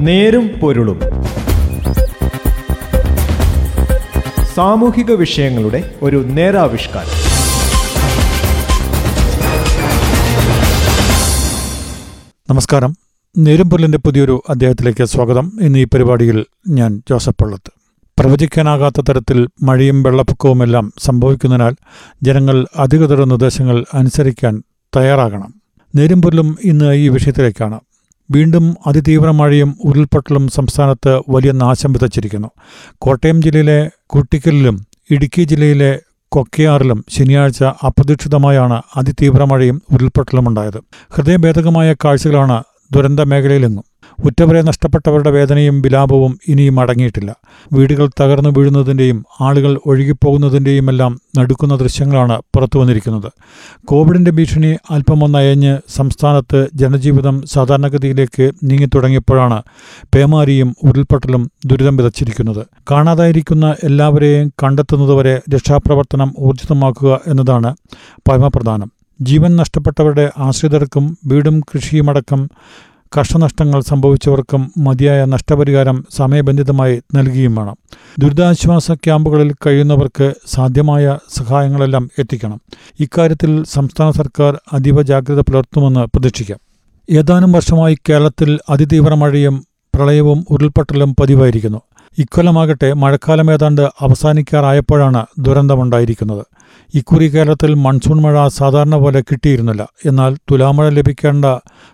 നേരും പൊരുളും. സാമൂഹിക വിഷയങ്ങളുടെ ഒരു നേരാവിഷ്കാരം. നമസ്കാരം. നേരും നേരുംപൊല്ലിന്റെ പുതിയൊരു അധ്യായത്തിലേക്ക് സ്വാഗതം. ഇന്ന് ഈ പരിപാടിയിൽ ഞാൻ ജോസഫ് പള്ളത്ത്. പ്രവചിക്കാനാകാത്ത തരത്തിൽ മഴയും വെള്ളപ്പൊക്കവുമെല്ലാം സംഭവിക്കുന്നതിനാൽ ജനങ്ങൾ അധികൃതരുടെ നിർദ്ദേശങ്ങൾ അനുസരിക്കാൻ തയ്യാറാകണം. നേരുംപൊല്ലും ഇന്ന് ഈ വിഷയത്തിലേക്കാണ്. വീണ്ടും അതിതീവ്ര മഴയും ഉരുൾപൊട്ടലും സംസ്ഥാനത്ത് വലിയ നാശം വിതച്ചിരിക്കുന്നു. കോട്ടയം ജില്ലയിലെ കുട്ടിക്കലിലും ഇടുക്കി ജില്ലയിലെ കൊക്കയാറിലും ശനിയാഴ്ച അപ്രതീക്ഷിതമായാണ് അതിതീവ്ര മഴയും ഉരുൾപൊട്ടലും ഉണ്ടായത് ഹൃദയഭേദകമായ കാഴ്ചകളാണ് ദുരന്ത മേഖലയിലെങ്ങും. ഉറ്റവരെ നഷ്ടപ്പെട്ടവരുടെ വേദനയും വിലാപവും ഇനിയും അടങ്ങിയിട്ടില്ല. വീടുകൾ തകർന്നു വീഴുന്നതിന്റെയും ആളുകൾ ഒഴുകിപ്പോകുന്നതിന്റെയുമെല്ലാം നടുക്കുന്ന ദൃശ്യങ്ങളാണ് പുറത്തു വന്നിരിക്കുന്നത്. കോവിഡിന്റെ ഭീഷണി അല്പമൊന്നയഞ്ഞ് സംസ്ഥാനത്ത് ജനജീവിതം സാധാരണഗതിയിലേക്ക് നീങ്ങിത്തുടങ്ങിയപ്പോഴാണ് പേമാരിയും ഉരുൾപൊട്ടലും ദുരിതം വിതച്ചിരിക്കുന്നത്. കാണാതായിരിക്കുന്ന എല്ലാവരെയും കണ്ടെത്തുന്നതുവരെ രക്ഷാപ്രവർത്തനം ഊർജിതമാക്കുക എന്നതാണ് പരമപ്രധാനം. ജീവൻ നഷ്ടപ്പെട്ടവരുടെ ആശ്രിതർക്കും വീടും കൃഷിയുമടക്കം കഷ്ടനഷ്ടങ്ങൾ സംഭവിച്ചവർക്കും മതിയായ നഷ്ടപരിഹാരം സമയബന്ധിതമായി നൽകുകയും വേണം. ദുരിതാശ്വാസ ക്യാമ്പുകളിൽ കഴിയുന്നവർക്ക് സാധ്യമായ സഹായങ്ങളെല്ലാം എത്തിക്കണം. ഇക്കാര്യത്തിൽ സംസ്ഥാന സർക്കാർ അതീവ ജാഗ്രത പുലർത്തുമെന്ന് പ്രതീക്ഷിക്കാം. ഏതാനും വർഷമായി കേരളത്തിൽ അതിതീവ്ര മഴയും പ്രളയവും ഉരുൾപൊട്ടലും പതിവായിരിക്കുന്നു. ഇക്കൊല്ലമാകട്ടെ മഴക്കാലം ഏതാണ്ട് അവസാനിക്കാറായപ്പോഴാണ് ദുരന്തമുണ്ടായിരിക്കുന്നത്. ഇക്കുറി കേരളത്തിൽ മൺസൂൺ മഴ സാധാരണ പോലെ കിട്ടിയിരുന്നില്ല. എന്നാൽ തുലാമഴ ലഭിക്കേണ്ട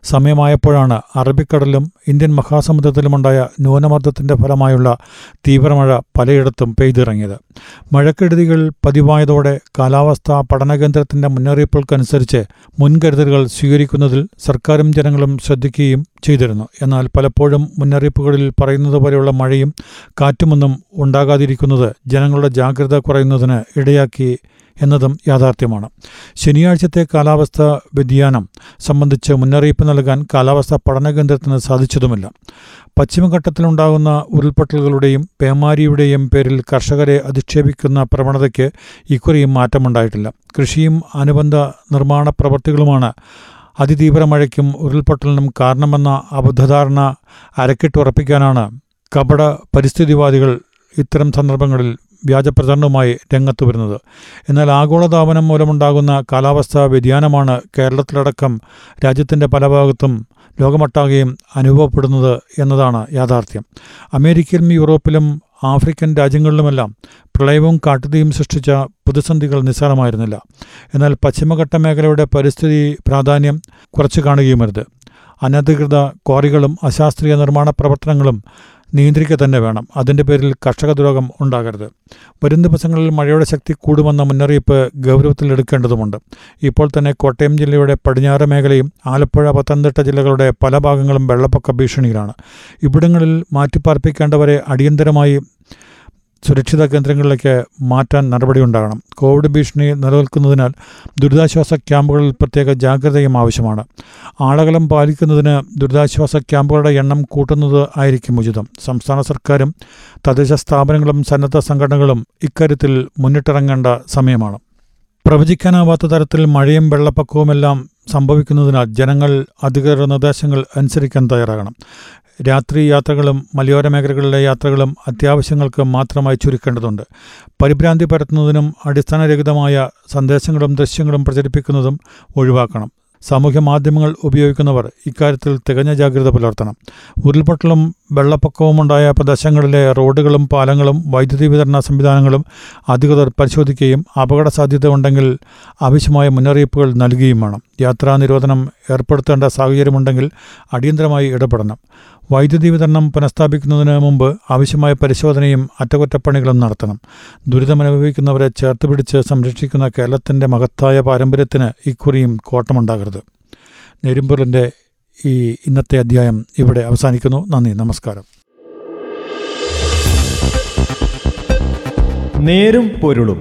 സമയമായപ്പോഴാണ് അറബിക്കടലിലും ഇന്ത്യൻ മഹാസമുദ്രത്തിലുമുണ്ടായ ന്യൂനമർദ്ദത്തിന്റെ ഫലമായുള്ള തീവ്രമഴ പലയിടത്തും പെയ്തിറങ്ങിയത്. മഴക്കെടുതികൾ പതിവായതോടെ കാലാവസ്ഥാ പഠനകേന്ദ്രത്തിന്റെ മുന്നറിയിപ്പുകൾക്കനുസരിച്ച് മുൻകരുതലുകൾ സ്വീകരിക്കുന്നതിൽ സർക്കാരും ജനങ്ങളും ശ്രദ്ധിക്കുകയും ചെയ്തിരുന്നു. എന്നാൽ പലപ്പോഴും മുന്നറിയിപ്പുകളിൽ പറയുന്നത് പോലെയുള്ള മഴയും കാറ്റുമൊന്നും ഉണ്ടാകാതിരിക്കുന്നത് ജനങ്ങളുടെ ജാഗ്രത കുറയുന്നതിന് ഇടയാക്കി എന്നതും യാഥാർത്ഥ്യമാണ്. ശനിയാഴ്ചത്തെ കാലാവസ്ഥ വ്യതിയാനം സംബന്ധിച്ച് മുന്നറിയിപ്പ് നൽകാൻ കാലാവസ്ഥാ പഠന കേന്ദ്രത്തിന് സാധിച്ചതുമില്ല. പശ്ചിമഘട്ടത്തിലുണ്ടാകുന്ന ഉരുൾപൊട്ടലുകളുടെയും പേമാരിയുടെയും പേരിൽ കർഷകരെ അധിക്ഷേപിക്കുന്ന പ്രവണതയ്ക്ക് ഇക്കുറിയും മാറ്റമുണ്ടായിട്ടില്ല. കൃഷിയും അനുബന്ധ നിർമ്മാണ പ്രവൃത്തികളുമാണ് അതിതീവ്ര മഴയ്ക്കും ഉരുൾപൊട്ടലിനും കാരണമെന്ന അബദ്ധധാരണ അരക്കിട്ടുറപ്പിക്കാനാണ് കപട പരിസ്ഥിതിവാദികൾ ഇത്തരം സന്ദർഭങ്ങളിൽ വ്യാജപ്രചരണവുമായി രംഗത്തു വരുന്നത്. എന്നാൽ ആഗോളതാപനം മൂലമുണ്ടാകുന്ന കാലാവസ്ഥാ വ്യതിയാനമാണ് കേരളത്തിലടക്കം രാജ്യത്തിന്റെ പല ഭാഗത്തും ലോകമൊട്ടാകെയും അനുഭവപ്പെടുന്നത് എന്നതാണ് യാഥാർത്ഥ്യം. അമേരിക്കയിലും യൂറോപ്പിലും ആഫ്രിക്കൻ രാജ്യങ്ങളിലുമെല്ലാം പ്രളയവും കാട്ടുതീയും സൃഷ്ടിച്ച പ്രതിസന്ധികൾ നിസ്സാരമായിരുന്നില്ല. എന്നാൽ പശ്ചിമഘട്ട മേഖലയുടെ പരിസ്ഥിതി പ്രാധാന്യം കുറച്ചു കാണുകയുമരുത്. അനധികൃത ക്വാറികളും അശാസ്ത്രീയ നിർമ്മാണ പ്രവർത്തനങ്ങളും നിയന്ത്രിക്കുക തന്നെ വേണം. അതിന്റെ പേരിൽ കർഷക ഉണ്ടാകരുത്. വരും ദിവസങ്ങളിൽ മഴയുടെ ശക്തി കൂടുമെന്ന മുന്നറിയിപ്പ് ഗൗരവത്തിലെടുക്കേണ്ടതുണ്ട് ഇപ്പോൾ തന്നെ കോട്ടയം ജില്ലയുടെ പടിഞ്ഞാറ് മേഖലയും ആലപ്പുഴ പത്തനംതിട്ട ജില്ലകളുടെ പല ഭാഗങ്ങളും വെള്ളപ്പൊക്ക ഭീഷണിയിലാണ്. ഇവിടങ്ങളിൽ മാറ്റിപ്പാർപ്പിക്കേണ്ടവരെ അടിയന്തരമായി സുരക്ഷിത കേന്ദ്രങ്ങളിലേക്ക് മാറ്റാൻ നടപടിയുണ്ടാകണം. കോവിഡ് ഭീഷണി നിലനിൽക്കുന്നതിനാൽ ദുരിതാശ്വാസ ക്യാമ്പുകളിൽ പ്രത്യേക ജാഗ്രതയും ആവശ്യമാണ്. ആളകലം പാലിക്കുന്നതിന് ദുരിതാശ്വാസ ക്യാമ്പുകളുടെ എണ്ണം കൂട്ടുന്നത് ആയിരിക്കും ഉചിതം. സംസ്ഥാന സർക്കാരും തദ്ദേശ സ്ഥാപനങ്ങളും സന്നദ്ധ സംഘടനകളും ഇക്കാര്യത്തിൽ മുന്നിട്ടിറങ്ങേണ്ട സമയമാണ്. പ്രവചിക്കാനാവാത്ത തരത്തിൽ മഴയും വെള്ളപ്പൊക്കവുമെല്ലാം സംഭവിക്കുന്നതിനാൽ ജനങ്ങൾ അധികൃതരുടെ നിർദ്ദേശങ്ങൾ അനുസരിക്കാൻ തയ്യാറാകണം. രാത്രി യാത്രകളും മലയോര മേഖലകളിലെ യാത്രകളും അത്യാവശ്യങ്ങൾക്ക് മാത്രമായി ചുരുക്കേണ്ടതുണ്ട്. പരിഭ്രാന്തി പരത്തുന്നതിനും അടിസ്ഥാനരഹിതമായ സന്ദേശങ്ങളും ദൃശ്യങ്ങളും പ്രചരിപ്പിക്കുന്നതും ഒഴിവാക്കണം. സാമൂഹ്യ മാധ്യമങ്ങൾ ഉപയോഗിക്കുന്നവർ ഇക്കാര്യത്തിൽ തികഞ്ഞ ജാഗ്രത പുലർത്തണം. ഉരുൾപൊട്ടലും വെള്ളപ്പൊക്കവുമുണ്ടായ പ്രദേശങ്ങളിലെ റോഡുകളും പാലങ്ങളും വൈദ്യുതി വിതരണ സംവിധാനങ്ങളും അധികൃതർ പരിശോധിക്കുകയും അപകട സാധ്യത ഉണ്ടെങ്കിൽ ആവശ്യമായ മുന്നറിയിപ്പുകൾ നൽകുകയും വേണം. യാത്രാ നിരോധനം ഏർപ്പെടുത്തേണ്ട സാഹചര്യമുണ്ടെങ്കിൽ അടിയന്തരമായി ഇടപെടണം. വൈദ്യുതി വിതരണം പുനഃസ്ഥാപിക്കുന്നതിന് മുമ്പ് ആവശ്യമായ പരിശോധനയും അറ്റകുറ്റപ്പണികളും നടത്തണം. ദുരിതമനുഭവിക്കുന്നവരെ ചേർത്ത് പിടിച്ച് സംരക്ഷിക്കുന്ന കേരളത്തിന്റെ മഹത്തായ പാരമ്പര്യത്തിന് ഇക്കുറിയും കോട്ടമുണ്ടാകരുത്. നെരുമ്പൂരിന്റെ ഈ ഇന്നത്തെ അധ്യായം ഇവിടെ അവസാനിക്കുന്നു. നന്ദി. നമസ്കാരം. നേരും പൊരുളും.